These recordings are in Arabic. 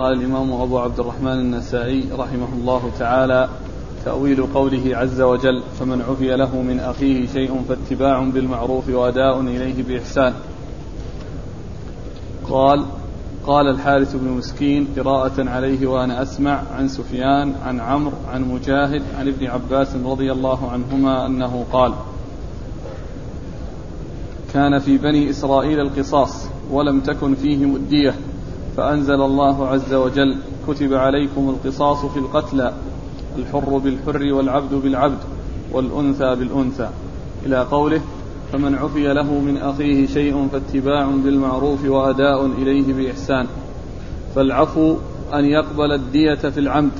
قال الإمام أبو عبد الرحمن النسائي رحمه الله تعالى تأويل قوله عز وجل فمن عفي له من أخيه شيء فاتباع بالمعروف وأداء إليه بإحسان. قال قال الحارث بن مسكين قراءة عليه وأنا أسمع عن سفيان عن عمرو عن مجاهد عن ابن عباس رضي الله عنهما أنه قال كان في بني إسرائيل القصاص ولم تكن فيهم الدية فأنزل الله عز وجل كتب عليكم القصاص في القتلى الحر بالحر والعبد بالعبد والأنثى بالأنثى. إلى قوله فمن عفي له من أخيه شيء فاتباع بالمعروف وأداء إليه بإحسان. فالعفو أن يقبل الدية في العمد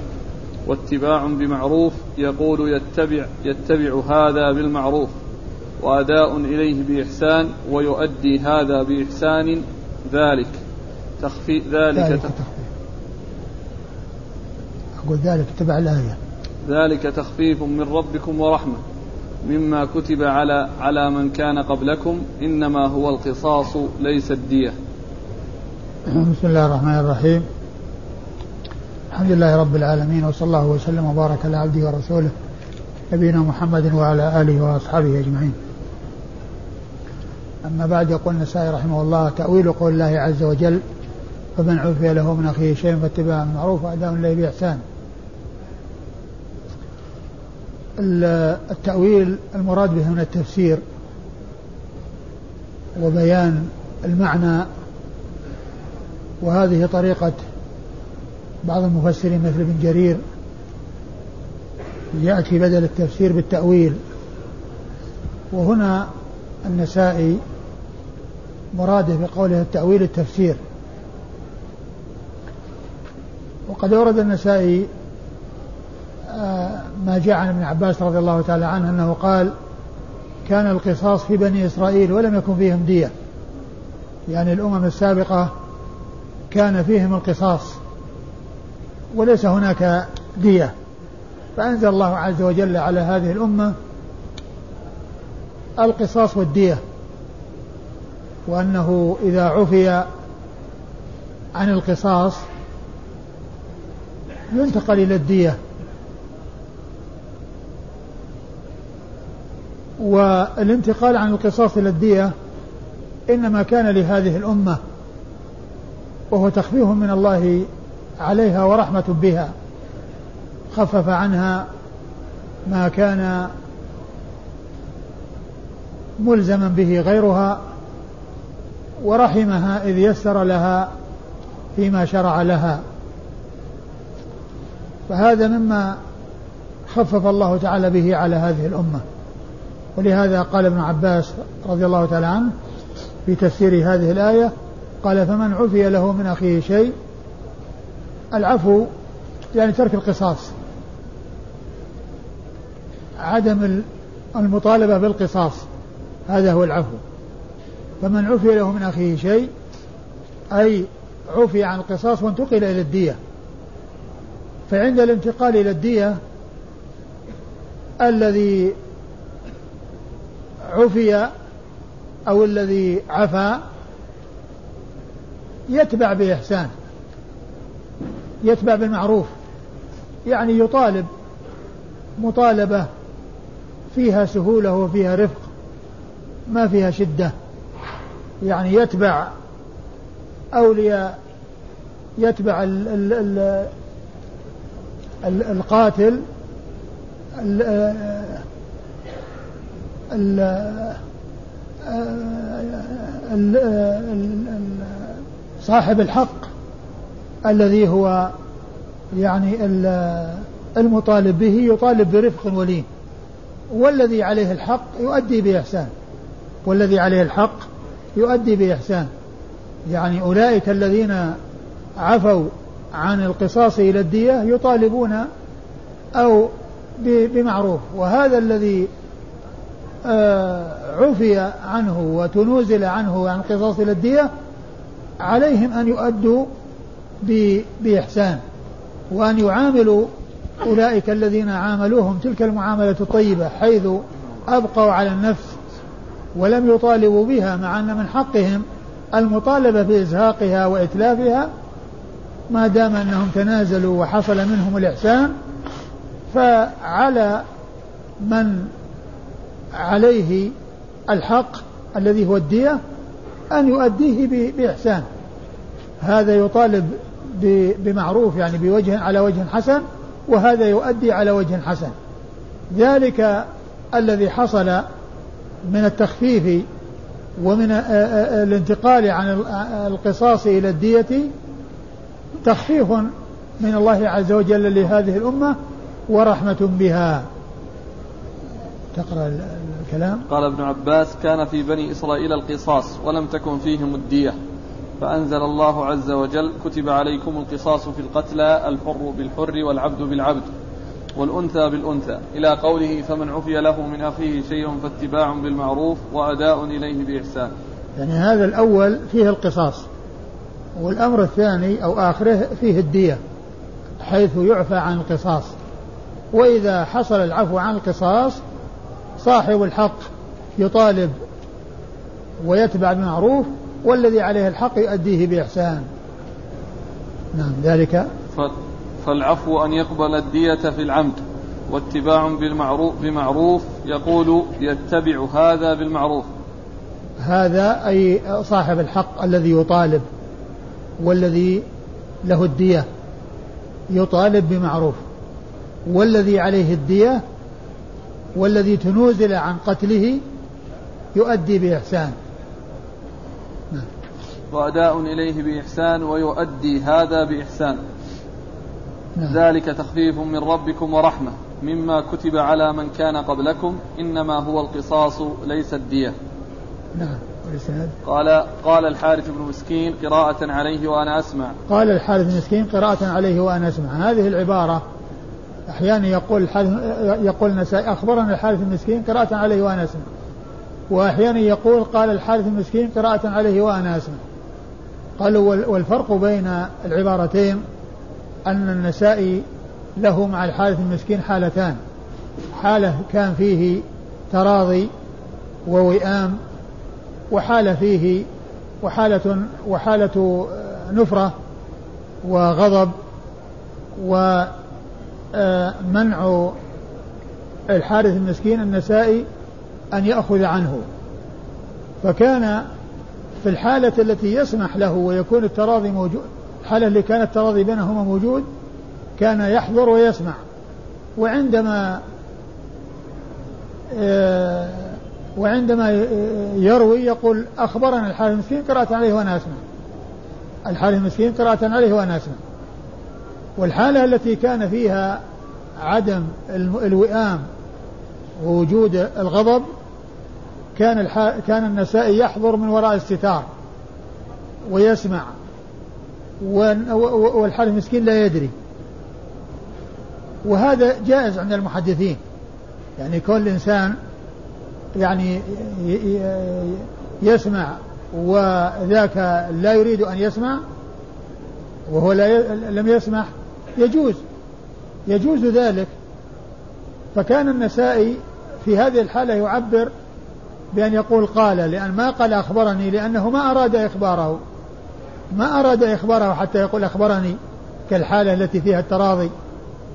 واتباع بمعروف يقول يتبع يتبع هذا بالمعروف وأداء إليه بإحسان ويؤدي هذا بإحسان ذلك. تخفي ذلك, ذلك تخفيف. أقول ذلك تبع الآية. ذلك تخفيف من ربكم ورحمة. مما كتب على على من كان قبلكم إنما هو القصاص ليس الدية. بسم الله الرحمن الرحيم. الحمد لله رب العالمين وصلى الله وسلم وبارك على عبده ورسوله نبينا محمد وعلى آله وأصحابه أجمعين. أما بعد يقول النسائي رحمه الله تأويل قول الله عز وجل فمن عفي له من أخيه شيء فاتباع المعروف وأداء إليه بإحسان. التأويل المراد به من التفسير وبيان المعنى وهذه طريقة بعض المفسرين مثل ابن جرير يأتي بدل التفسير بالتأويل. وهنا النسائي مراده بقوله التأويل التفسير. وقد أورد النسائي آه، ما جاء عن ابن عباس رضي الله تعالى عنه أنه قال كان القصاص في بني إسرائيل ولم يكن فيهم دية. يعني الأمم السابقة كان فيهم القصاص وليس هناك دية. فأنزل الله عز وجل على هذه الأمة القصاص والدية وأنه إذا عفي عن القصاص ينتقل إلى الدية. والانتقال عن القصاص إلى الدية إنما كان لهذه الأمة وهو تخفيف من الله عليها ورحمة بها. خفف عنها ما كان ملزما به غيرها ورحمها إذ يسر لها فيما شرع لها. فهذا مما خفف الله تعالى به على هذه الأمة. ولهذا قال ابن عباس رضي الله تعالى عنه في تفسير هذه الآية قال فمن عفي له من أخيه شيء العفو يعني ترك القصاص عدم المطالبة بالقصاص هذا هو العفو. فمن عفي له من أخيه شيء أي عفي عن القصاص وانتقل إلى الدية. فعند الانتقال إلى الدية الذي عفي أو الذي عفا يتبع بإحسان يتبع بالمعروف يعني يطالب مطالبة فيها سهولة وفيها رفق ما فيها شدة يعني يتبع أولياء يتبع القاتل ال ال ال صاحب الحق الذي هو يعني المطالب به يطالب برفق ولين والذي عليه الحق يؤدي بإحسان والذي عليه الحق يؤدي بإحسان. يعني أولئك الذين عفوا عن القصاص إلى الدية يطالبون أو بمعروف. وهذا الذي آه، عفي عنه وتنوزل عنه عن القصاص إلى الدية عليهم أن يؤدوا بإحسان وأن يعاملوا أولئك الذين عاملوهم. تلك المعاملة الطيبة حيث أبقوا على النفس ولم يطالبوا بها مع أن من حقهم المطالبة بإزهاقها وإتلافها ما دام أنهم تنازلوا وحصل منهم الإحسان فعلى من عليه الحق الذي هو الدية أن يؤديه بإحسان. هذا يطالب بمعروف يعني بوجه على وجه حسن وهذا يؤدي على وجه حسن. ذلك الذي حصل من التخفيف ومن الانتقال عن القصاص إلى الدية تخفيف من الله عز وجل لهذه الأمة ورحمة بها. تقرأ الكلام. قال ابن عباس كان في بني إسرائيل القصاص ولم تكن فيهم الدية. فأنزل الله عز وجل كتب عليكم القصاص في القتلى الحر بالحر والعبد بالعبد والأنثى بالأنثى. إلى قوله فمن عفي له من أخيه شيء فاتباع بالمعروف وأداء إليه بإحسان. يعني هذا الأول فيه القصاص. والأمر الثاني أو آخره فيه الدية حيث يعفى عن القصاص. وإذا حصل العفو عن القصاص صاحب الحق يطالب ويتبع بالمعروف والذي عليه الحق يؤديه بإحسان. نعم ذلك. فالعفو أن يقبل الدية في العمد واتباع بالمعروف بمعروف يقول يتبع هذا بالمعروف. هذا أي صاحب الحق الذي يطالب. والذي له الدية يطالب بمعروف. والذي عليه الدية والذي تنوزل عن قتله يؤدي بإحسان. نعم. وأداء إليه بإحسان ويؤدي هذا بإحسان. نعم. ذلك تخفيف من ربكم ورحمة. مما كتب على من كان قبلكم إنما هو القصاص ليس الدية. نعم. قال قال الحارث بن مسكين قراءة عليه وأنا أسمع. قال الحارث بن مسكين قراءة عليه وأنا أسمع. هذه العبارة أحيانا يقول الحارث يقول النسائي أخبرنا الحارث المسكين قراءة عليه وأنا أسمع. وأحيانا يقول قال الحارث المسكين قراءة عليه وأنا أسمع. قالوا والفرق بين العبارتين أن النسائي له مع الحارث المسكين حالتان. حالة كان فيه تراضي ووئام وحالة فيه وحالة وحالة نفرة وغضب ومنع الحارث المسكين النسائي أن يأخذ عنه. فكان في الحالة التي يسمح له ويكون التراضي موجود الحالة اللي كان التراضي بينهما موجود كان يحضر ويسمع. وعندما آه، وعندما يروي يقول أخبرنا الحارث المسكين قرأت عليه وأنا أسمع. الحارث المسكين قرأت عليه وأنا أسمع. والحالة التي كان فيها عدم الوئام ووجود الغضب كان الح... كان النسائي يحضر من وراء الستار ويسمع. والحارث المسكين لا يدري. وهذا جائز عند المحدثين. يعني كل إنسان يعني يسمع وذاك لا يريد أن يسمع وهو لا لم يسمح يجوز يجوز ذلك. فكان النسائي في هذه الحالة يعبر بأن يقول قال لأن ما قال أخبرني لأنه ما أراد إخباره ما أراد إخباره حتى يقول أخبرني كالحالة التي فيها التراضي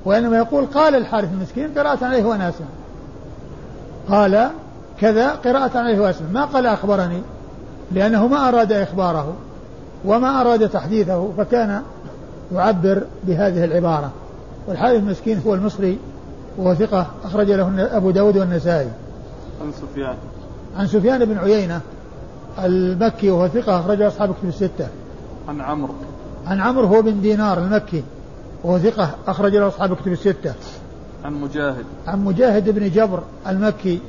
وإنما يقول قال الحارث المسكين قراءة عليه وأنا أسمع. قال كذا قراءة عليه وأسمع ما قال أخبرني لأنه ما أراد إخباره وما أراد تحديثه فكان يعبر بهذه العبارة. والحارث المسكين هو المصري وهو ثقة أخرج له أبو داود والنسائي. عن سفيان. عن سفيان بن عيينة المكي وهو ثقة أخرج أصحاب كتب الستة. عن عمرو. عن عمرو هو بن دينار المكي وهو ثقة أخرج له أصحاب كتب الستة. عن مجاهد. عن مجاهد بن جبر المكي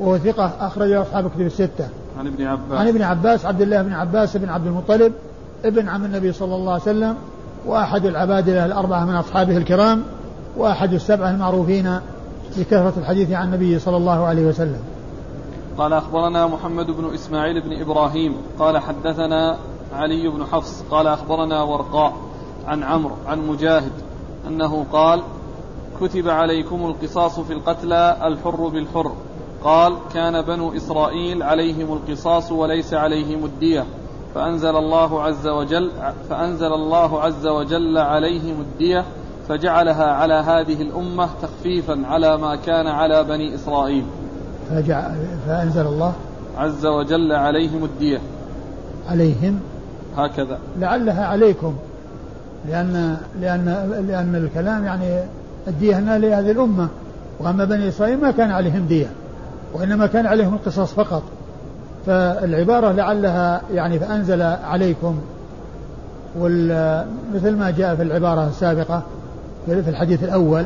وهو ثقة أخرج أصحاب كتب الستة. عن ابن عباس. عن ابن عباس عبد الله بن عباس بن عبد المطلب ابن عم النبي صلى الله عليه وسلم وأحد العبادلة الأربعة من أصحابه الكرام وأحد السبعة المعروفين بكثرة الحديث عن النبي صلى الله عليه وسلم. قال أخبرنا محمد بن إسماعيل بن إبراهيم قال حدثنا علي بن حفص قال أخبرنا ورقاء عن عمرو عن مجاهد أنه قال كتب عليكم القصاص في القتلى الحر بالحر. قال كان بنو إسرائيل عليهم القصاص وليس عليهم الدية. فأنزل الله عز وجل فأنزل الله عز وجل عليهم الدية فجعلها على هذه الأمة تخفيفا على ما كان على بني إسرائيل. فأنزل الله عز وجل عليهم الدية. عليهم. هكذا. لعلها عليكم لأن لأن لأن الكلام يعني الدية هنا لهذه الأمة وأما بني إسرائيل ما كان عليهم دية. وإنما كان عليهم القصاص فقط. فالعبارة لعلها يعني فأنزل عليكم. مثل ما جاء في العبارة السابقة في الحديث الأول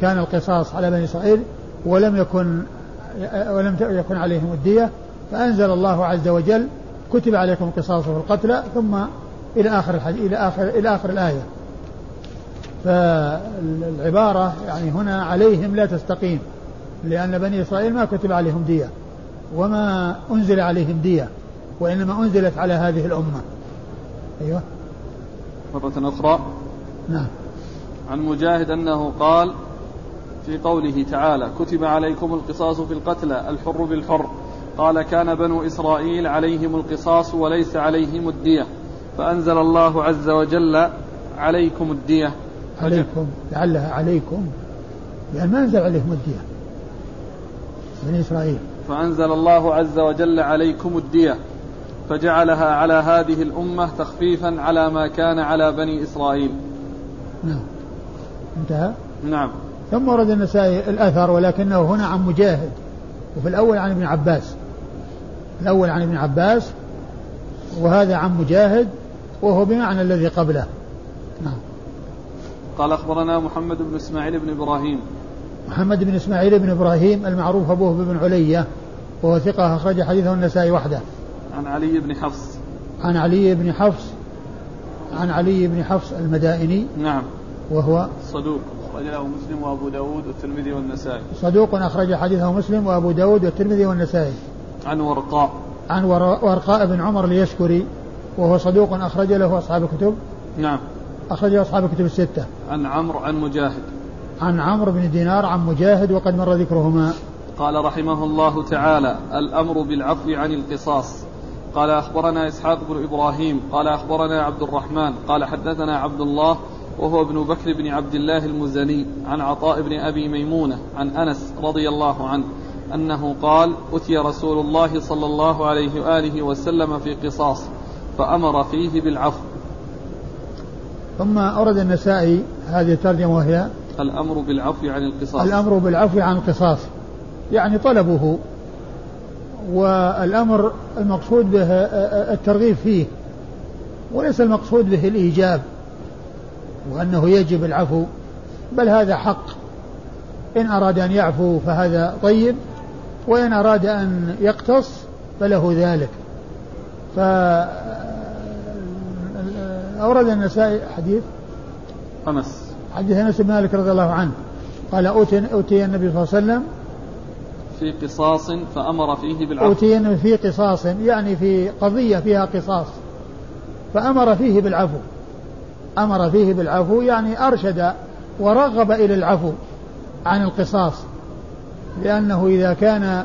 كان القصاص على بني إسرائيل ولم يكن ولم يكن عليهم الدية فأنزل الله عز وجل كتب عليكم القصاص في القتلى ثم إلى آخر الحديث إلى آخر إلى آخر الآية. فالعبارة يعني هنا عليهم لا تستقيم. لأن بني إسرائيل ما كتب عليهم دية وما أنزل عليهم دية وإنما أنزلت على هذه الأمة. أيوه. مرة أخرى. نعم. عن مجاهد أنه قال في قوله تعالى كتب عليكم القصاص في القتلى الحر بالحر. قال كان بنو إسرائيل عليهم القصاص وليس عليهم الدية فأنزل الله عز وجل عليكم الدية. عليكم لعلها عليكم يعني ما أنزل عليهم الدية. بني إسرائيل. فأنزل الله عز وجل عليكم الدية فجعلها على هذه الأمة تخفيفا على ما كان على بني إسرائيل. نعم. انتهى؟ نعم. ثم ورد النسائي الأثر ولكنه هنا عن مجاهد وفي الأول عن ابن عباس. الأول عن ابن عباس وهذا عن مجاهد وهو بمعنى الذي قبله. نعم. قال أخبرنا محمد بن إسماعيل بن إبراهيم. محمد بن إسماعيل بن إبراهيم المعروف أبوه بن علية وهو ثقة أخرج حديثه النسائي وحده. عن علي بن حفص. عن علي بن حفص عن علي بن حفص المدائني. نعم. وهو صدوق أخرج له مسلم وأبو داود والترمذي والنسائي. صدوق أخرج حديثه مسلم وأبو داود والترمذي والنسائي. عن ورقاء. عن ورقاء بن عمر اليشكري وهو صدوق أخرج له أصحاب الكتب. نعم. أخرج له أصحاب الكتب الستة. عن عمرو عن مجاهد. عن عمرو بن دينار عن مجاهد وقد مر ذكرهما. قال رحمه الله تعالى الأمر بالعفو عن القصاص. قال أخبرنا إسحاق بن إبراهيم قال أخبرنا عبد الرحمن قال حدثنا عبد الله وهو ابن بكر بن عبد الله المزني عن عطاء بن أبي ميمونة عن أنس رضي الله عنه أنه قال أتي رسول الله صلى الله عليه وآله وسلم في قصاص فأمر فيه بالعفو. ثم أورد النسائي هذه الترجمة وهي الأمر بالعفو عن القصاص. الأمر بالعفو عن القصاص. يعني طلبه والأمر المقصود به الترغيب فيه وليس المقصود به الإيجاب وأنه يجب العفو بل هذا حق. إن أراد أن يعفو فهذا طيب وإن أراد أن يقتص فله ذلك. ف أورد النسائي حديث؟ أنس. حديث أنس بن مالك رضي الله عنه. قال أوتي, أوتي النبي صلى الله عليه وسلم في قصاص فأمر فيه بالعفو أوتي في قصاص يعني في قضية فيها قصاص. فأمر فيه بالعفو. أمر فيه بالعفو يعني أرشد ورغب إلى العفو عن القصاص. لأنه إذا كان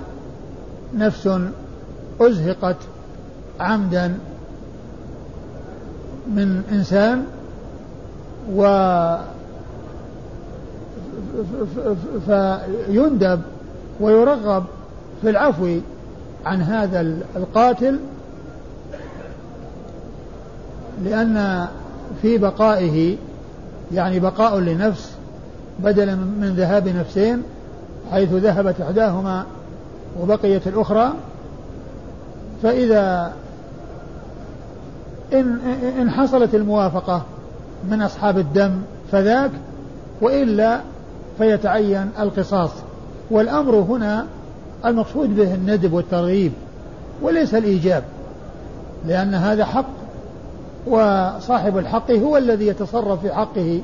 نفس أزهقت عمدا من إنسان و فيندب ويرغب في العفو عن هذا القاتل لأن في بقائه يعني بقاء لنفس بدلا من ذهاب نفسين حيث ذهبت إحداهما وبقيت الأخرى فإذا إن, إن حصلت الموافقة من أصحاب الدم فذاك وإلا فيتعين القصاص. والأمر هنا المقصود به الندب والترغيب وليس الإيجاب لأن هذا حق وصاحب الحق هو الذي يتصرف في حقه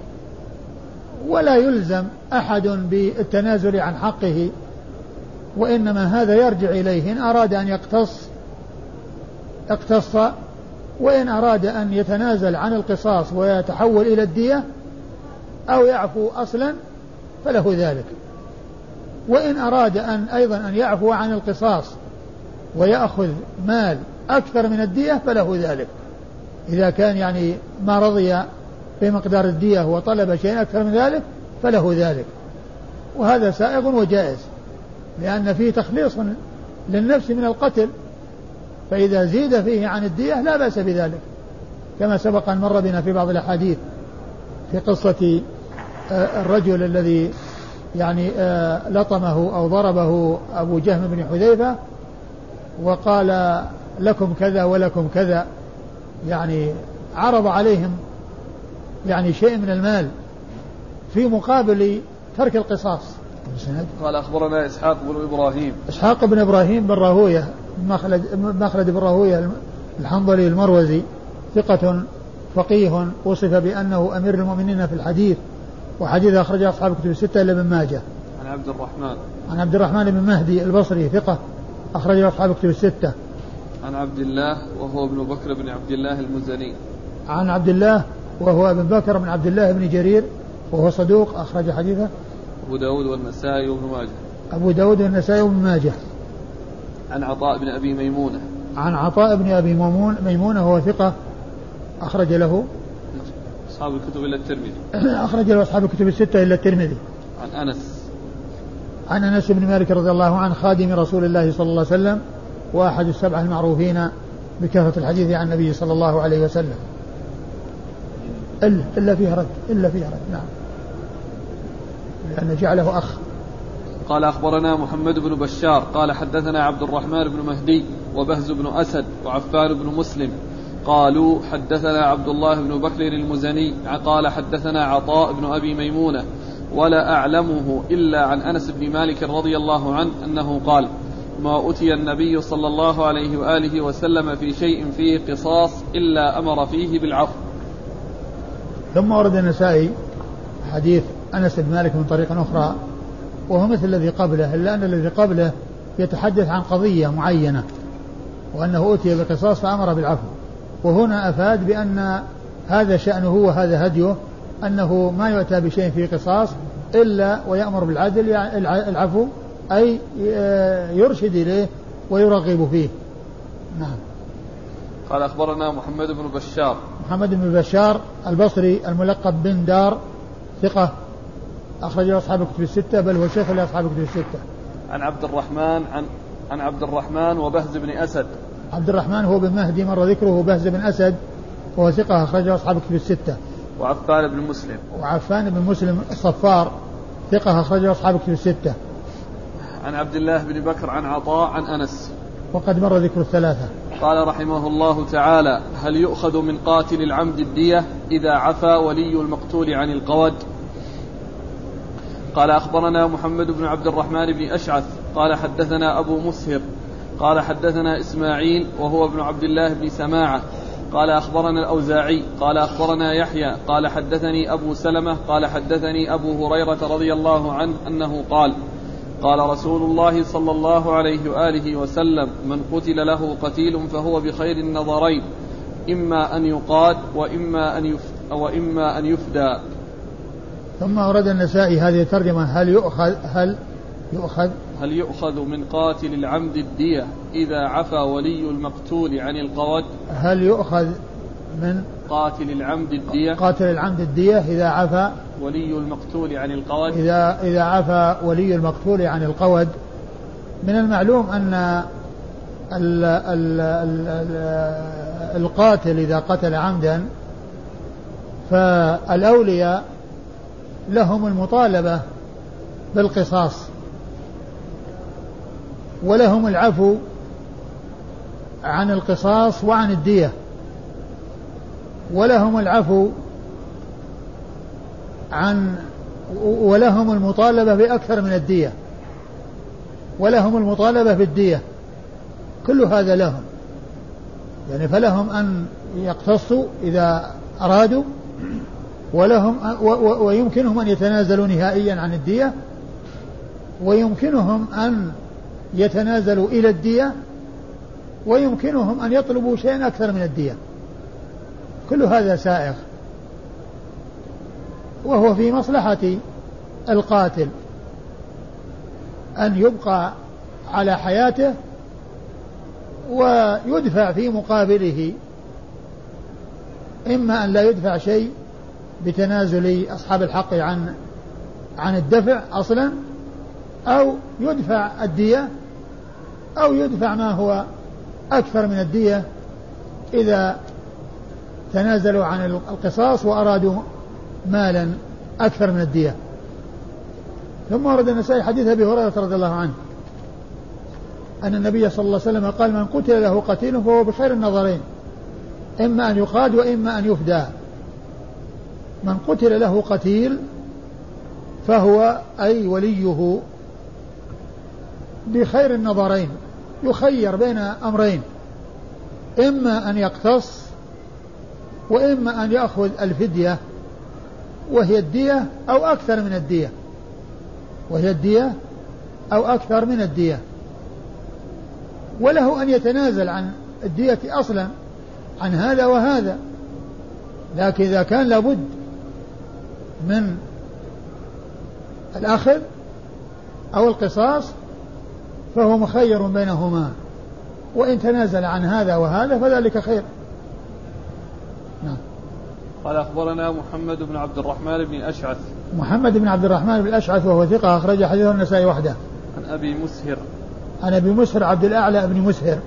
ولا يلزم أحد بالتنازل عن حقه وإنما هذا يرجع إليه. إن أراد أن يقتص اقتص وإن أراد أن يتنازل عن القصاص ويتحول إلى الدية أو يعفو أصلا فله ذلك. وإن أراد أن أيضا أن يعفو عن القصاص ويأخذ مال أكثر من الدية فله ذلك. إذا كان يعني ما رضي بمقدار الدية وطلب شيء أكثر من ذلك فله ذلك. وهذا سائغ وجائز لأن فيه تخليص للنفس من القتل فإذا زيد فيه عن الدية لا بأس بذلك كما سبق أن مر بنا في بعض الأحاديث في قصة الرجل الذي يعني آه، لطمه أو ضربه أبو جهم بن حذيفة وقال لكم كذا ولكم كذا يعني عرض عليهم يعني شيء من المال في مقابل ترك القصاص. قال أخبرنا إسحاق بن إبراهيم. إسحاق بن إبراهيم بن راهوية مخلد, مخلد بن راهوية الحنظلي المروزي ثقة فقيه وصف بأنه أمير المؤمنين في الحديث. وحديث أخرجه أصحاب كتب الستة إلا ابن ماجه. عن عبد الرحمن. عن عبد الرحمن بن مهدي البصري ثقة أخرجه أصحاب كتب الستة. عن عبد الله وهو ابن بكر بن عبد الله المزني. عن عبد الله وهو ابن بكر بن عبد الله بن جرير وهو صدوق أخرج حديثه. أبو داود والنسائي وابن ماجه. أبو داود والنسائي وابن ماجه. عن عطاء بن أبي ميمونة. عن عطاء بن أبي ميمون ميمونة وهو ثقة أخرج له. أصحاب الكتب إلا الترمذي. أخرج له أصحاب الكتب الستة إلا الترمذي. عن أنس. عن أنس بن مالك رضي الله عنه خادم رسول الله صلى الله عليه وسلم وأحد السبعة المعروفين بكثرة الحديث عن النبي صلى الله عليه وسلم. إلا إلا فيه رد إلا فيه رد نعم. لأن جعله أخ. قال أخبرنا محمد بن بشار قال حدثنا عبد الرحمن بن مهدي وبهز بن أسد وعفان بن مسلم قالوا حدثنا عبد الله بن بكر المزني قال حدثنا عطاء بن أبي ميمونة ولا أعلمه إلا عن أنس بن مالك رضي الله عنه أنه قال ما أتي النبي صلى الله عليه وآله وسلم في شيء فيه قصاص إلا أمر فيه بالعفو. ثم ورد النسائي حديث أنس بن مالك من طريق أخرى وهو مثل الذي قبله إلا أن الذي قبله يتحدث عن قضية معينة وأنه أتي بقصاص فأمر بالعفو. وهنا أفاد بأن هذا شأنه وهذا هديه أنه ما يؤتى بشيء فيه قصاص إلا ويأمر بالعدل يعني العفو أي يرشد إليه ويرغب فيه. نعم. قال أخبرنا محمد بن بشار. محمد بن بشار البصري الملقب بن دار ثقة. أخرجه أصحاب الكتب الستة بل هو شيخ لأصحاب الكتب الستة. عن عبد الرحمن عن عن عبد الرحمن وبهز بن أسد. عبد الرحمن هو بن مهدي مر ذكره بهز بن أسد وهو ثقة أخرجه أصحاب الكتب الستة. وعفان بن مسلم. وعفان بن مسلم الصفار ثقة أخرجه أصحاب الكتب الستة. عن عبد الله بن بكر عن عطاء عن أنس. وقد مر ذكر الثلاثة. قال رحمه الله تعالى هل يؤخذ من قاتل العمد الدية إذا عفى ولي المقتول عن القود؟ قال أخبرنا محمد بن عبد الرحمن بن أشعث قال حدثنا أبو مسهر قال حدثنا إسماعيل وهو ابن عبد الله بن سماعة. قال أخبرنا الأوزاعي قال أخبرنا يحيى قال حدثني أبو سلمة قال حدثني أبو هريرة رضي الله عنه أنه قال قال رسول الله صلى الله عليه وآله وسلم من قتل له قتيل فهو بخير النظرين إما أن يقاد وإما أن وإما أن يفدى. ثم أورد النسائي هذه الترجمة هل يؤخذ هل يؤخذ هل يؤخذ من قاتل العمد الدية إذا عفى ولي المقتول عن القود هل يؤخذ من قاتل العمد الدية. قاتل العمد الدية إذا عفى ولي المقتول عن القود إذا إذا عفى ولي المقتول عن القود من المعلوم أن ال ال ال القاتل إذا قتل عمدا فالأولياء لهم المطالبة بالقصاص. ولهم العفو عن القصاص وعن الدية. ولهم العفو عن ولهم المطالبة بأكثر من الدية. ولهم المطالبة بالدية. كل هذا لهم. يعني فلهم أن يقتصوا إذا أرادوا ولهم ويمكنهم أن يتنازلوا نهائيا عن الدية ويمكنهم أن يتنازلوا إلى الدية ويمكنهم أن يطلبوا شيئا أكثر من الدية. كل هذا سائغ. وهو في مصلحة القاتل أن يبقى على حياته ويدفع في مقابله إما أن لا يدفع شيء بتنازل أصحاب الحق عن عن الدفع أصلا أو يدفع الدية أو يدفع ما هو أكثر من الدية إذا تنازلوا عن القصاص وأرادوا مالا أكثر من الدية. ثم ورد النسائي حديث أبي هريرة رضي الله عنه أن النبي صلى الله عليه وسلم قال من قتل له قتيل فهو بخير النظرين إما أن يقاد وإما أن يفدى. من قتل له قتيل فهو أي وليه بخير النظرين يخير بين أمرين إما أن يقتص وإما أن يأخذ الفدية وهي الدية أو أكثر من الدية وهي الدية أو أكثر من الدية. وله أن يتنازل عن الدية أصلا عن هذا وهذا. لكن إذا كان لابد من الأخذ أو القصاص فهو مخير بينهما. وإن تنازل عن هذا وهذا فذلك خير. نعم. قال أخبرنا محمد بن عبد الرحمن بن أشعث محمد بن عبد الرحمن بن الأشعث وهو ثقة أخرج حديثه النسائي وحده. عن أبي مسهر. عن أبي مسهر عبد الأعلى بن مسهر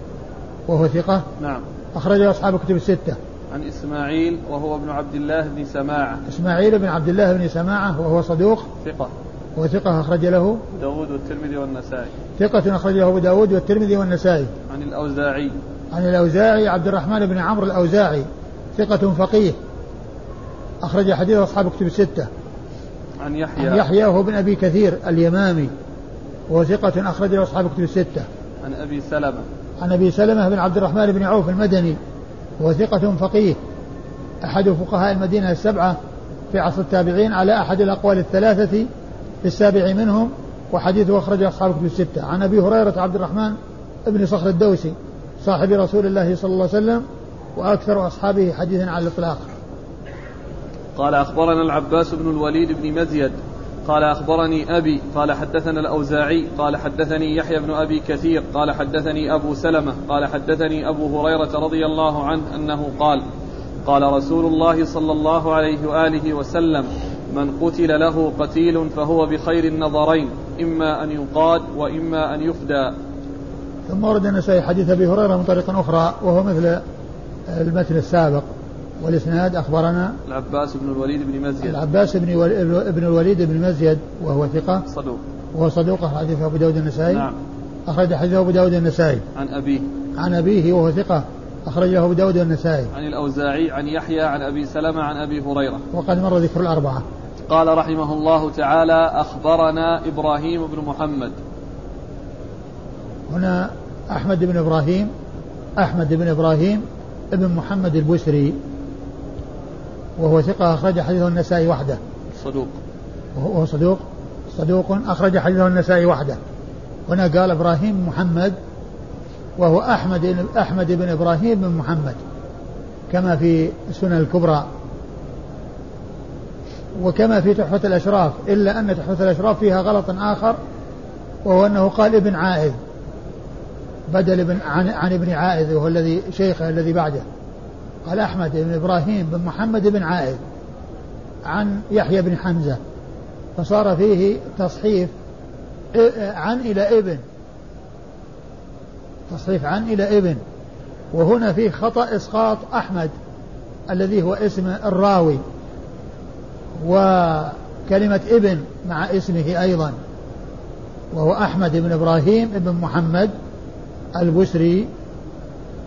وهو ثقة نعم. أخرجه أصحاب كتب الستة. عن إسماعيل وهو ابن عبد الله بن سماعة. إسماعيل بن عبد الله بن سماعة وهو صدوق. ثقة. وثقة أخرج له داود والترمذي والنسائي. ثقة أخرج له أبو داود والترمذي والنسائي. عن الأوزاعي. عن الأوزاعي عبد الرحمن بن عمرو الأوزاعي. ثقة فقيه. أخرج حديث أصحاب كتب الستة. عن يحيى. عن يحيى وهو بن أبي كثير اليمامي. وهو ثقة أخرج له أصحاب كتب الستة. عن أبي سلمة. عن أبي سلمة بن عبد الرحمن بن عوف المدني. وهو ثقة فقيه. أحد فقهاء المدينة السبعة في عصر التابعين على أحد الأقوال الثلاثة في السابع منهم وحديثه أخرجه أصحاب كتب الستة. عن أبي هريرة عبد الرحمن بن صخر الدوسي صاحب رسول الله صلى الله عليه وسلم وأكثر أصحابه حديثا على الإطلاق. قال أخبرنا العباس بن الوليد بن مزيد قال أخبرني أبي قال حدثنا الأوزاعي قال حدثني يحيى بن أبي كثير قال حدثني أبو سلمة قال حدثني أبو هريرة رضي الله عنه أنه قال قال رسول الله صلى الله عليه وآله وسلم من قتل له قتيل فهو بخير النظرين إما أن يقاد وإما أن يفدى. ثم ورد النسائي حديث أبي هريرة من طريق أخرى وهو مثل المتن السابق والإسناد أخبرنا العباس بن الوليد بن مزيد. العباس بن ابن الوليد بن مزيد وهو ثقة. صدوق. وهو صدوق حديث أبو داود النسائي. نعم. أخرج حديث أبو داود النسائي. عن أبيه. عن أبيه وهو ثقة. أخرج له أبو داود النسائي. عن الأوزاعي عن يحيى عن أبي سلمة عن أبي هريرة. وقد مر ذكر الأربعة. قال رحمه الله تعالى أخبرنا إبراهيم بن محمد. هنا أحمد بن إبراهيم أحمد بن إبراهيم ابن محمد البسري وهو ثقة أخرج حديثه النسائي وحده. صدوق. وهو صدوق. صدوق أخرج حديثه النسائي وحده. هنا قال إبراهيم محمد وهو أحمد أحمد بن إبراهيم بن محمد كما في السنن الكبرى. وكما في تحفة الأشراف إلا أن تحفة الأشراف فيها غلط آخر وهو أنه قال ابن عائذ بدل ابن عن, عن ابن عائذ وهو الذي شيخه الذي بعده. قال أحمد بن إبراهيم بن محمد بن عائذ عن يحيى بن حمزة فصار فيه تصحيف عن إلى ابن. تصحيف عن إلى ابن. وهنا فيه خطأ إسقاط أحمد الذي هو اسم الراوي. وكلمة ابن مع اسمه أيضا وهو أحمد بن إبراهيم بن محمد البسري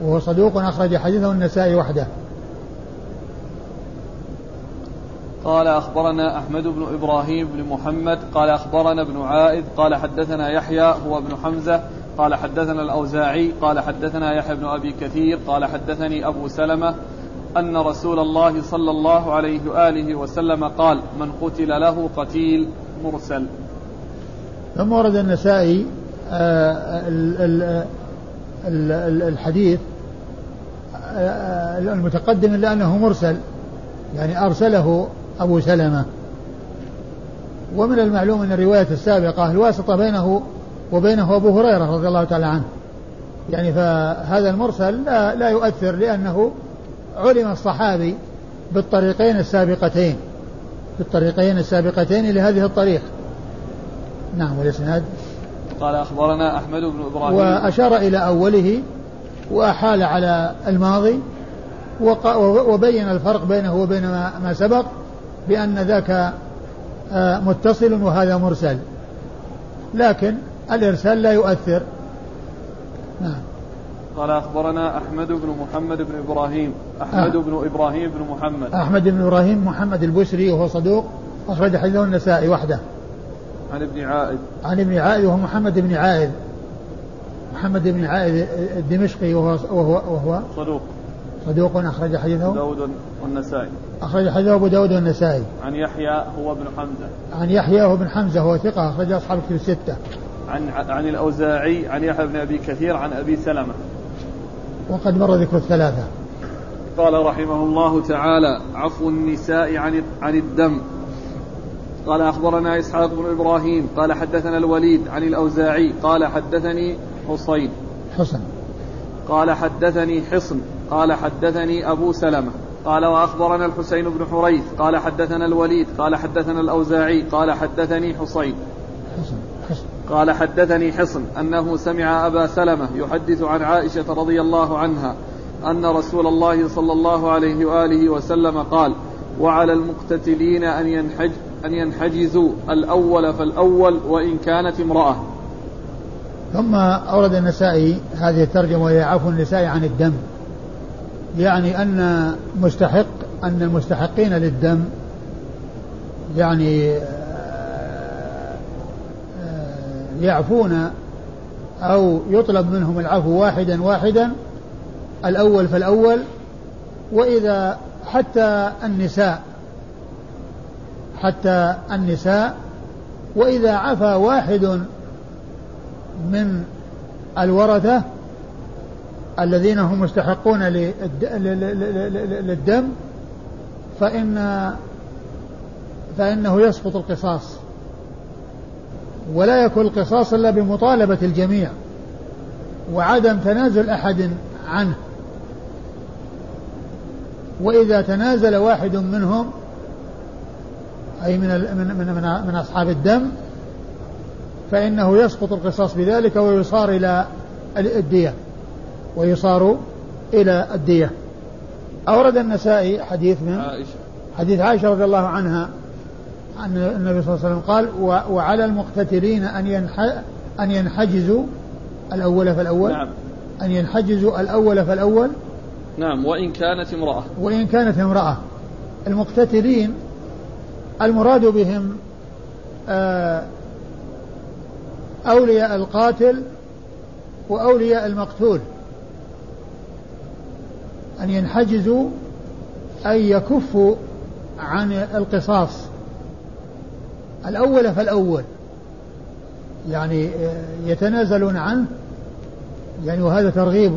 وهو صدوق أخرج حديثه النسائي وحده. قال أخبرنا أحمد بن إبراهيم بن محمد قال أخبرنا ابن عائد قال حدثنا يحيى هو ابن حمزة قال حدثنا الأوزاعي قال حدثنا يحيى بن أبي كثير قال حدثني أبو سلمة أن رسول الله صلى الله عليه وآله وسلم قال من قتل له قتيل مرسل. ثم ورد النسائي آه، الحديث آه، المتقدم إلا أنه مرسل يعني أرسله أبو سلمة. ومن المعلوم أن الرواية السابقة الواسطة بينه وبينه أبو هريرة رضي الله تعالى عنه. يعني فهذا المرسل لا, لا يؤثر لأنه علم الصحابي بالطريقين السابقتين بالطريقين السابقتين لهذه الطريق نعم والإسناد؟ قال أخبرنا أحمد بن إبراهيم. وأشار إلى أوله وأحال على الماضي وبين الفرق بينه وبين ما سبق بأن ذاك آه، متصل وهذا مرسل. لكن الإرسال لا يؤثر. نعم. قال أخبرنا أحمد بن محمد بن إبراهيم. أحمد أه. بن إبراهيم بن محمد. أحمد بن إبراهيم محمد البسري وهو صدوق أخرج حديثه النسائي وحده. عن ابن عائد. عن ابن عائد وهو محمد بن عائد. محمد بن عائد الدمشقي وهو وهو, وهو صدوق. صدوق أخرج حديثه. داود والنسائي. أخرج حديثه أبو داود والنسائي. عن يحيى هو ابن حمزة. عن يحيى هو ابن حمزة هو ثقة أخرج أصحاب الكتب الستة. عن عن الأوزاعي عن يحيى بن أبي كثير عن أبي سلمة. وقد مر ذكر الثلاثة. قال رحمه الله تعالى عفو النساء عن عن الدم. قال أخبرنا إسحاق بن إبراهيم. قال حدثنا الوليد عن الأوزاعي. قال حدثني حصين. حسن قال حدثني حصن. قال حدثني أبو سلمة. قال وأخبرنا الحسين بن حريث. قال حدثنا الوليد. قال حدثنا الأوزاعي. قال حدثني حصين. حسن قال حدثني حصن أنه سمع أبا سلمة يحدث عن عائشة رضي الله عنها أن رسول الله صلى الله عليه وآله وسلم قال وعلى المقتتلين أن ينحج أن ينحجزوا الأول فالأول وإن كانت امرأة. ثم أورد النسائي هذه الترجمة وهي عفو النساء عن الدم. يعني أن مستحق أن المستحقين للدم يعني يعفون أو يطلب منهم العفو واحدا واحدا الأول فالأول. وإذا حتى النساء حتى النساء وإذا عفى واحد من الورثة الذين هم مستحقون للدم فإن فإنه يسقط القصاص. ولا يكون القصاص إلا بمطالبة الجميع وعدم تنازل أحد عنه. وإذا تنازل واحد منهم أي من من من, من أصحاب الدم فإنه يسقط القصاص بذلك ويصار إلى الدية ويصار إلى الدية. أورد النسائي حديث من عائشة. حديث عائشة رضي الله عنها أن النبي صلى الله عليه وسلم قال وعلى المقتتلين أن أن ينحجزوا الأول فالأول؟ نعم. أن ينحجزوا الأول فالأول؟ نعم. وإن كانت امرأة. وإن كانت امرأة. المقتتلين المراد بهم آه، أولياء القاتل وأولياء المقتول. أن ينحجزوا أي يكفوا عن القصاص. الأول فالأول. يعني آه، يتنازلون عنه. يعني وهذا ترغيب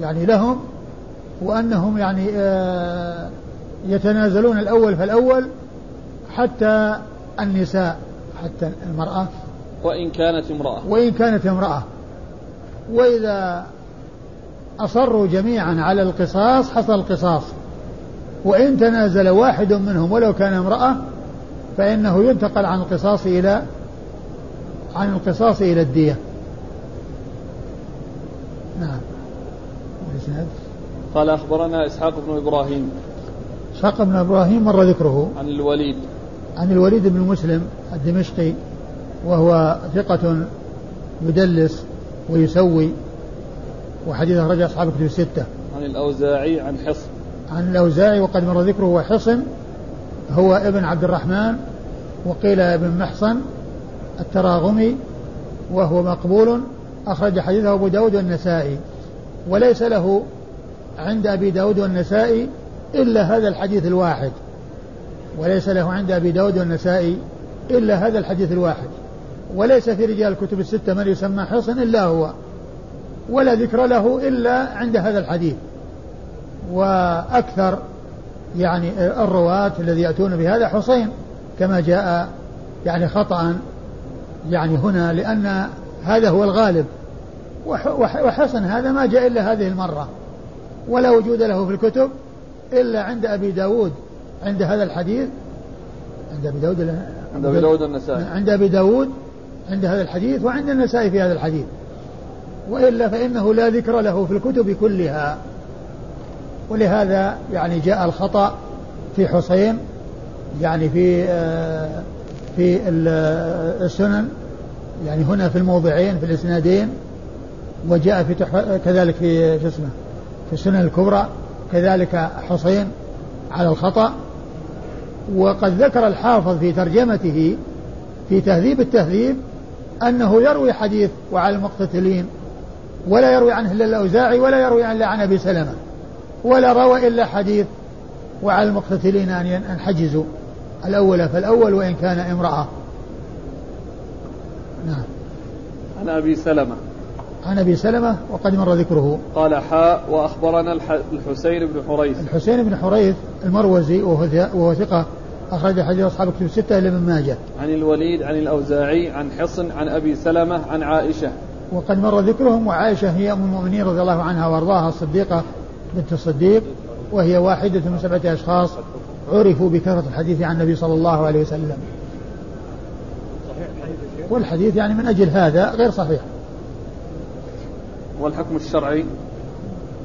يعني لهم. وأنهم يعني آه، يتنازلون الأول فالأول حتى النساء حتى المرأة. وإن كانت امرأة. وإن كانت امرأة. وإذا أصروا جميعا على القصاص حصل القصاص وإن تنازل واحد منهم ولو كان امرأة فإنه ينتقل عن القصاص إلى عن القصاص إلى الدية. نعم. قال أخبرنا إسحاق بن إبراهيم. إسحاق بن إبراهيم مر ذكره. عن الوليد. عن الوليد بن مسلم الدمشقي وهو ثقة يدلس ويسوي وحديث رجع أصحاب كتب الستة. عن الأوزاعي عن حصن. عن الأوزاعي وقد مر ذكره وحصن هو ابن عبد الرحمن وقيل ابن محصن التراغمي وهو مقبول أخرج حديثه أبو داود والنسائي وليس له عند أبي داود والنسائي إلا هذا الحديث الواحد وليس له عند أبي داود والنسائي إلا هذا الحديث الواحد وليس في رجال الكتب الستة من يسمى حصن إلا هو ولا ذكر له إلا عند هذا الحديث وأكثر يعني الرواة الذي يأتون بهذا حسين كما جاء يعني خطأ يعني هنا لأن هذا هو الغالب. وحسن هذا ما جاء إلا هذه المرة. ولا وجود له في الكتب إلا عند أبي داود. عند هذا الحديث عند أبي داود عند أبي داود النسائي عند أبي داود عند هذا الحديث وعند النسائي في هذا الحديث. وإلا فإنه لا ذكر له في الكتب كلها. ولهذا يعني جاء الخطأ في حسين يعني في آه، في السنن يعني هنا في الموضعين في الإسنادين وجاء في كذلك في شو اسمه في السنن الكبرى كذلك حسين على الخطأ. وقد ذكر الحافظ في ترجمته في تهذيب التهذيب أنه يروي حديث وعلى المقتتلين ولا يروي عنه إلا الأوزاعي ولا يروي إلا عن أبي سلمة. ولا روى إلا حديث وعلى المقتتلين أن ينحجزوا الأول فالأول وإن كان امرأة نعم عن أبي سلمة عن أبي سلمة وقد مر ذكره. قال حاء وأخبرنا الحسين بن حريث. الحسين بن حريث المروزي وهو ثقة أخرج حديث أصحاب كتب الستة إلا من ماجه. عن الوليد عن الأوزاعي عن حصن عن أبي سلمة عن عائشة. وقد مر ذكرهم وعائشة هي أم المؤمنين رضي الله عنها وأرضاها الصديقة بنت الصديق وهي واحدة من سبعة أشخاص عرفوا بكثرة الحديث عن النبي صلى الله عليه وسلم. والحديث يعني من أجل هذا غير صحيح. والحكم الشرعي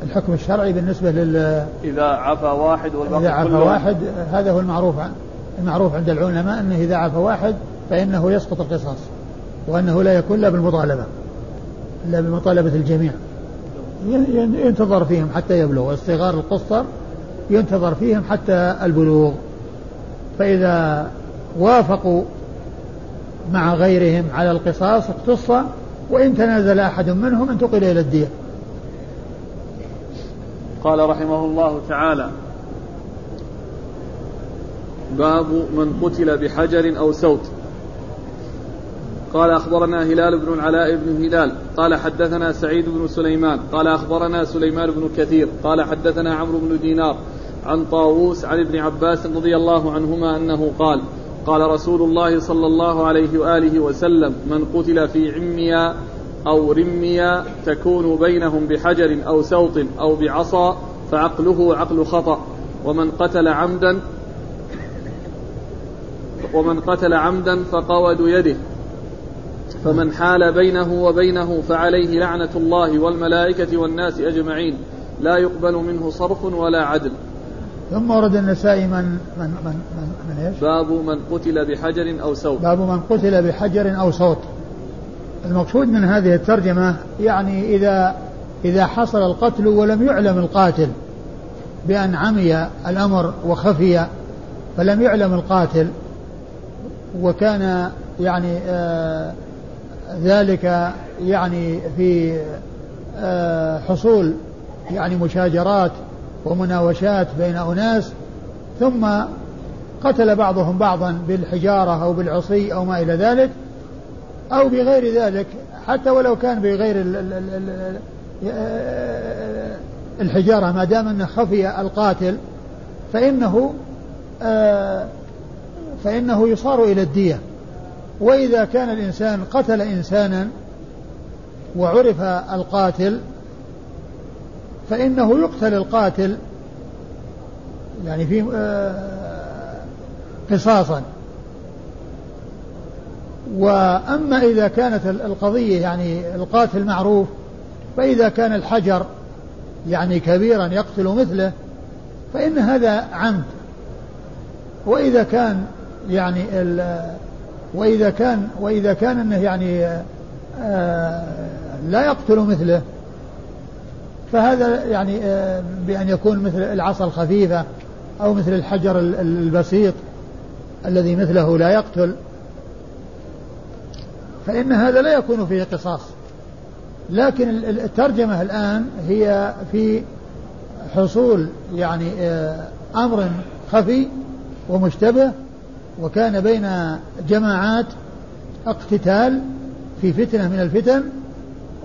الحكم الشرعي بالنسبة لل إذا عفى واحد والباقي إذا عفى واحد هذا هو المعروف المعروف عند العلماء أنه إذا عفى واحد فإنه يسقط القصاص وأنه لا يكون إلا بالمطالبة إلا بمطالبة الجميع ينتظر فيهم حتى يبلغ. الصغار القصر ينتظر فيهم حتى البلوغ. فإذا وافقوا مع غيرهم على القصاص اقتص وإن تنازل أحد منهم انتقل إلى الدية قال رحمه الله تعالى باب من قتل بحجر أو سوت. قال أخبرنا هلال بن العلاء بن هلال قال حدثنا سعيد بن سليمان قال أخبرنا سليمان بن كثير قال حدثنا عمرو بن دينار عن طاووس عن ابن عباس رضي الله عنهما أنه قال قال رسول الله صلى الله عليه وآله وسلم من قتل في عميا أو رميا تكون بينهم بحجر أو سوط أو بعصا فعقله عقل خطأ ومن قتل عمدا ومن قتل عمدا فقود يده فمن حال بينه وبينه فعليه لعنة الله والملائكة والناس أجمعين. لا يقبل منه صرف ولا عدل. ثم ورد النسائي من من من من, من إيش؟ باب من قتل بحجر أو صوت. باب من قتل بحجر أو صوت. المقصود من هذه الترجمة يعني إذا إذا حصل القتل ولم يعلم القاتل بأن عمي الأمر وخفي فلم يعلم القاتل وكان يعني آه ذلك يعني في آه حصول يعني مشاجرات ومناوشات بين أناس ثم قتل بعضهم بعضا بالحجارة أو بالعصي أو ما إلى ذلك أو بغير ذلك حتى ولو كان بغير الحجارة ما دام أنه خفي القاتل فإنه آه، فإنه يصار إلى الدية. وإذا كان الإنسان قتل إنسانا وعرف القاتل فإنه يقتل القاتل يعني في آه، قصاصا. وأما إذا كانت القضية يعني القاتل معروف فإذا كان الحجر يعني كبيرا يقتل مثله فإن هذا عمد. وإذا كان يعني وإذا كان وإذا كان أنه يعني آه، لا يقتل مثله فهذا يعني آه، بأن يكون مثل العصا الخفيفة أو مثل الحجر البسيط الذي مثله لا يقتل. فإن هذا لا يكون فيه قصاص. لكن الترجمة الآن هي في حصول يعني آه، أمر خفي ومشتبه وكان بين جماعات اقتتال في فتنة من الفتن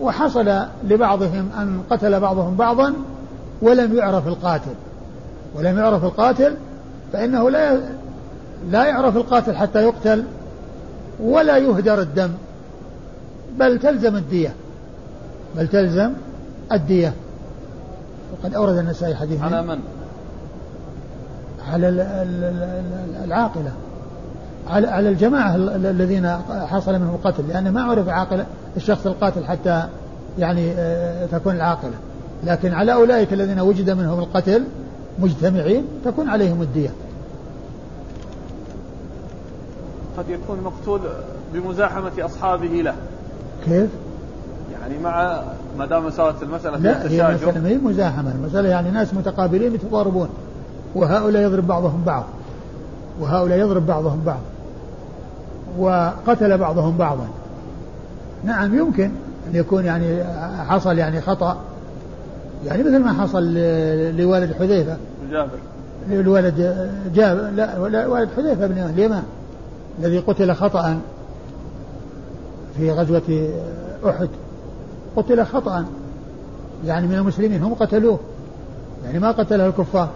وحصل لبعضهم أن قتل بعضهم بعضا ولم يعرف القاتل. ولم يعرف القاتل فإنه لا لا يعرف القاتل حتى يقتل ولا يهدر الدم. بل تلزم الدية. بل تلزم الدية. وقد أورد النسائي حديث على من؟ على العاقلة. على على الجماعة الذين حصل منهم القتل لأن ما عرف عاقل الشخص القاتل حتى يعني آه، تكون العاقلة. لكن على أولئك الذين وجد منهم القتل مجتمعين تكون عليهم الدية. قد يكون مقتول بمزاحمة أصحابه له. كيف؟ يعني مع ما دام صارت المسألة لا هي المسألة ما هي مزاحمة. المسألة يعني ناس متقابلين يتضاربون وهؤلاء يضرب بعضهم بعض. وهؤلاء يضرب بعضهم بعض. وقتل بعضهم بعضا. نعم يمكن أن يكون يعني حصل يعني خطأ. يعني مثل ما حصل لوالد حذيفة. جابر. لولد جابر لا والد حذيفة بن اليمان الذي قتل خطأ في غزوة أحد. قتل خطأ. يعني من المسلمين هم قتلوه. يعني ما قتله الكفار.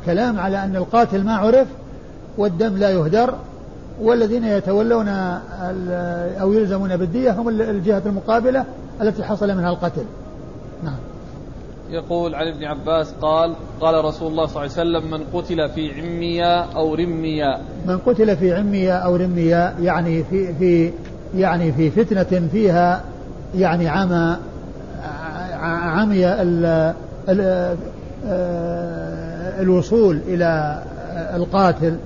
فالكلام على أن القاتل ما عرف والدم لا يهدر والذين يتولون أو يلزمون بالدية هم الجهة المقابلة التي حصل منها القتل. نعم. يقول عن ابن عباس قال قال رسول الله صلى الله عليه وسلم من قتل في عميا أو رميا من قتل في عميا أو رميا يعني في في يعني في فتنة فيها يعني عمى عمي ال ال الوصول إلى القاتل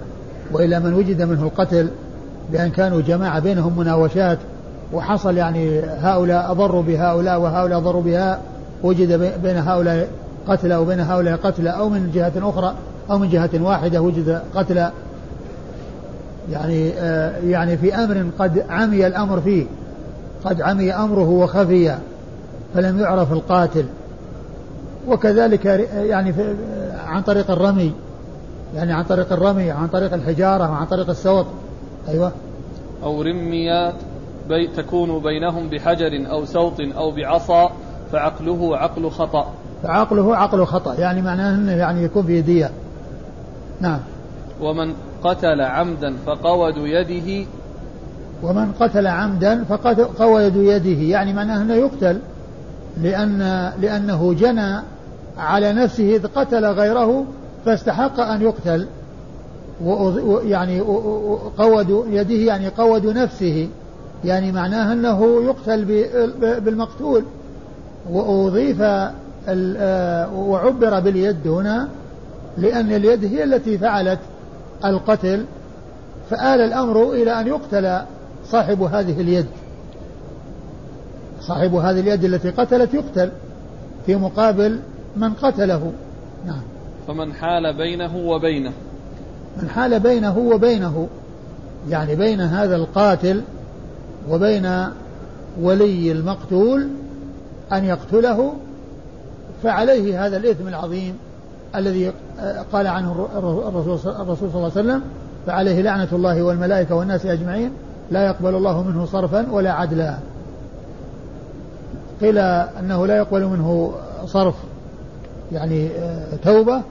وإلى من وجد منه القتل بأن كانوا جماعة بينهم مناوشات وحصل يعني هؤلاء أضروا بهؤلاء وهؤلاء أضروا بها وجد بين هؤلاء قتلى وبين هؤلاء قتلى أو من جهة أخرى أو من جهة واحدة وجد قتلى يعني آه يعني في أمر قد عمي الأمر فيه قد عمي أمره وخفي فلم يعرف القاتل. وكذلك يعني عن طريق الرمي يعني عن طريق الرمي عن طريق الحجارة وعن طريق السوط. أيوة. أو رميات بي تكون بينهم بحجر أو سوط أو بعصا فعقله عقل خطأ. فعقله عقل خطأ يعني معناه أنه يعني يكون في دية. نعم. ومن قتل عمدا فقود يده. ومن قتل عمدا فقود يده يعني معناه أنه يقتل لأن لأنه جنى على نفسه إذ قتل غيره فاستحق أن يقتل. يعني قود يده يعني قود نفسه. يعني معناه أنه يقتل بالمقتول. وأضيف وعبر باليد هنا لأن اليد هي التي فعلت القتل. فآل الأمر إلى أن يقتل صاحب هذه اليد. صاحب هذه اليد التي قتلت يقتل في مقابل من قتله. نعم. فمن حال بينه وبينه. من حال بينه وبينه يعني بين هذا القاتل وبين ولي المقتول أن يقتله فعليه هذا الإثم العظيم الذي قال عنه الرسول صلى الله عليه وسلم فعليه لعنة الله والملائكة والناس أجمعين لا يقبل الله منه صرفا ولا عدلا. قيل أنه لا يقبل منه صرف يعني آه، توبة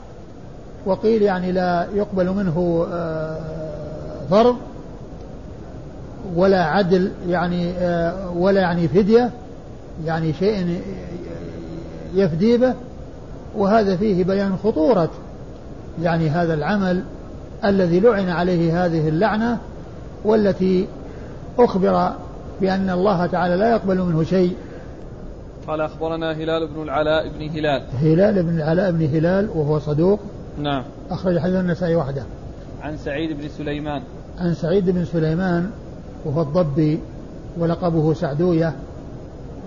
وقيل يعني لا يقبل منه آه، فرض ولا عدل يعني آه، ولا يعني فدية يعني شيء يفدي به. وهذا فيه بيان خطورة يعني هذا العمل الذي لعن عليه هذه اللعنة والتي أخبر بأن الله تعالى لا يقبل منه شيء. قال أخبرنا هلال بن العلاء بن هلال. هلال بن العلاء بن هلال وهو صدوق. نعم. أخرج حديث النسائي وحده. عن سعيد بن سليمان. عن سعيد بن سليمان وهو الضبي ولقبه سعدوية.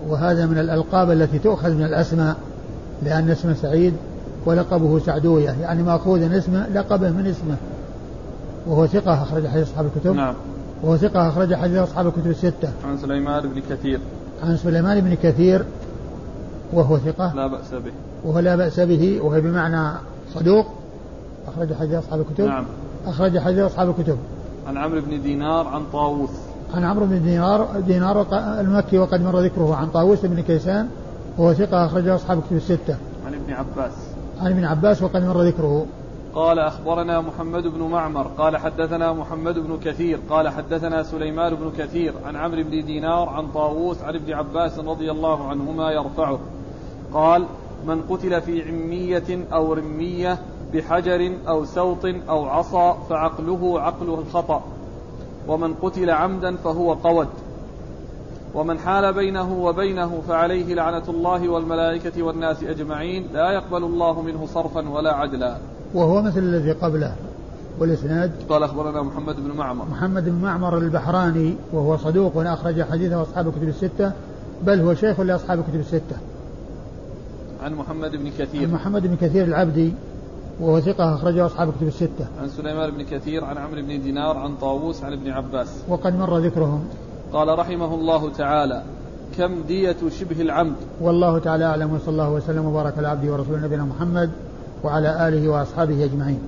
وهذا من الألقاب التي تؤخذ من الأسماء لأن اسمه سعيد ولقبه سعدوية. يعني مأخوذ اسمه لقبه من اسمه. وهو ثقة أخرج حديث أصحاب الكتب. نعم. وهو ثقة أخرج حديث أصحاب الكتب الستة. عن سليمان بن كثير. عن سليمان بن كثير وهو ثقة. لا بأس به. وهو لا بأس به وهو بمعنى صدوق. أخرج حديث أصحاب الكتب. نعم. أخرج حديث أصحاب الكتب. عن عمرو بن دينار عن طاووس. عن عمرو بن دينار دينار المكي وقد مر ذكره عن طاووس بن كيسان وهو ثقة أخرجه أصحاب الكتب الستة. عن ابن عباس. عن ابن عباس وقد مر ذكره. قال أخبرنا محمد بن معمر قال حدثنا محمد بن كثير قال حدثنا سليمان بن كثير عن عمرو بن دينار عن طاووس عن ابن عباس رضي الله عنهما يرفعه. قال من قتل في عمية أو رمية بحجر أو سوط أو عصا فعقله عقله الخطأ. ومن قتل عمدا فهو قود. ومن حال بينه وبينه فعليه لعنة الله والملائكة والناس أجمعين لا يقبل الله منه صرفا ولا عدلا. وهو مثل الذي قبله والإسناد قال أخبرنا محمد بن معمر. محمد بن معمر البحراني وهو صدوق أخرج حديثه أصحاب الكتب الستة بل هو شيخ لأصحاب الكتب الستة. عن محمد بن كثير عن محمد بن كثير العبدي وهو ثقة أخرجه أصحاب الكتب الستة. عن سليمان بن كثير عن عمرو بن دينار عن طاووس عن ابن عباس. وقد مر ذكرهم. قال رحمه الله تعالى: كم دية شبه العمد؟ والله تعالى أعلم وصلى الله وسلم وبارك على عبده ورسوله نبينا محمد وعلى آله وأصحابه أجمعين.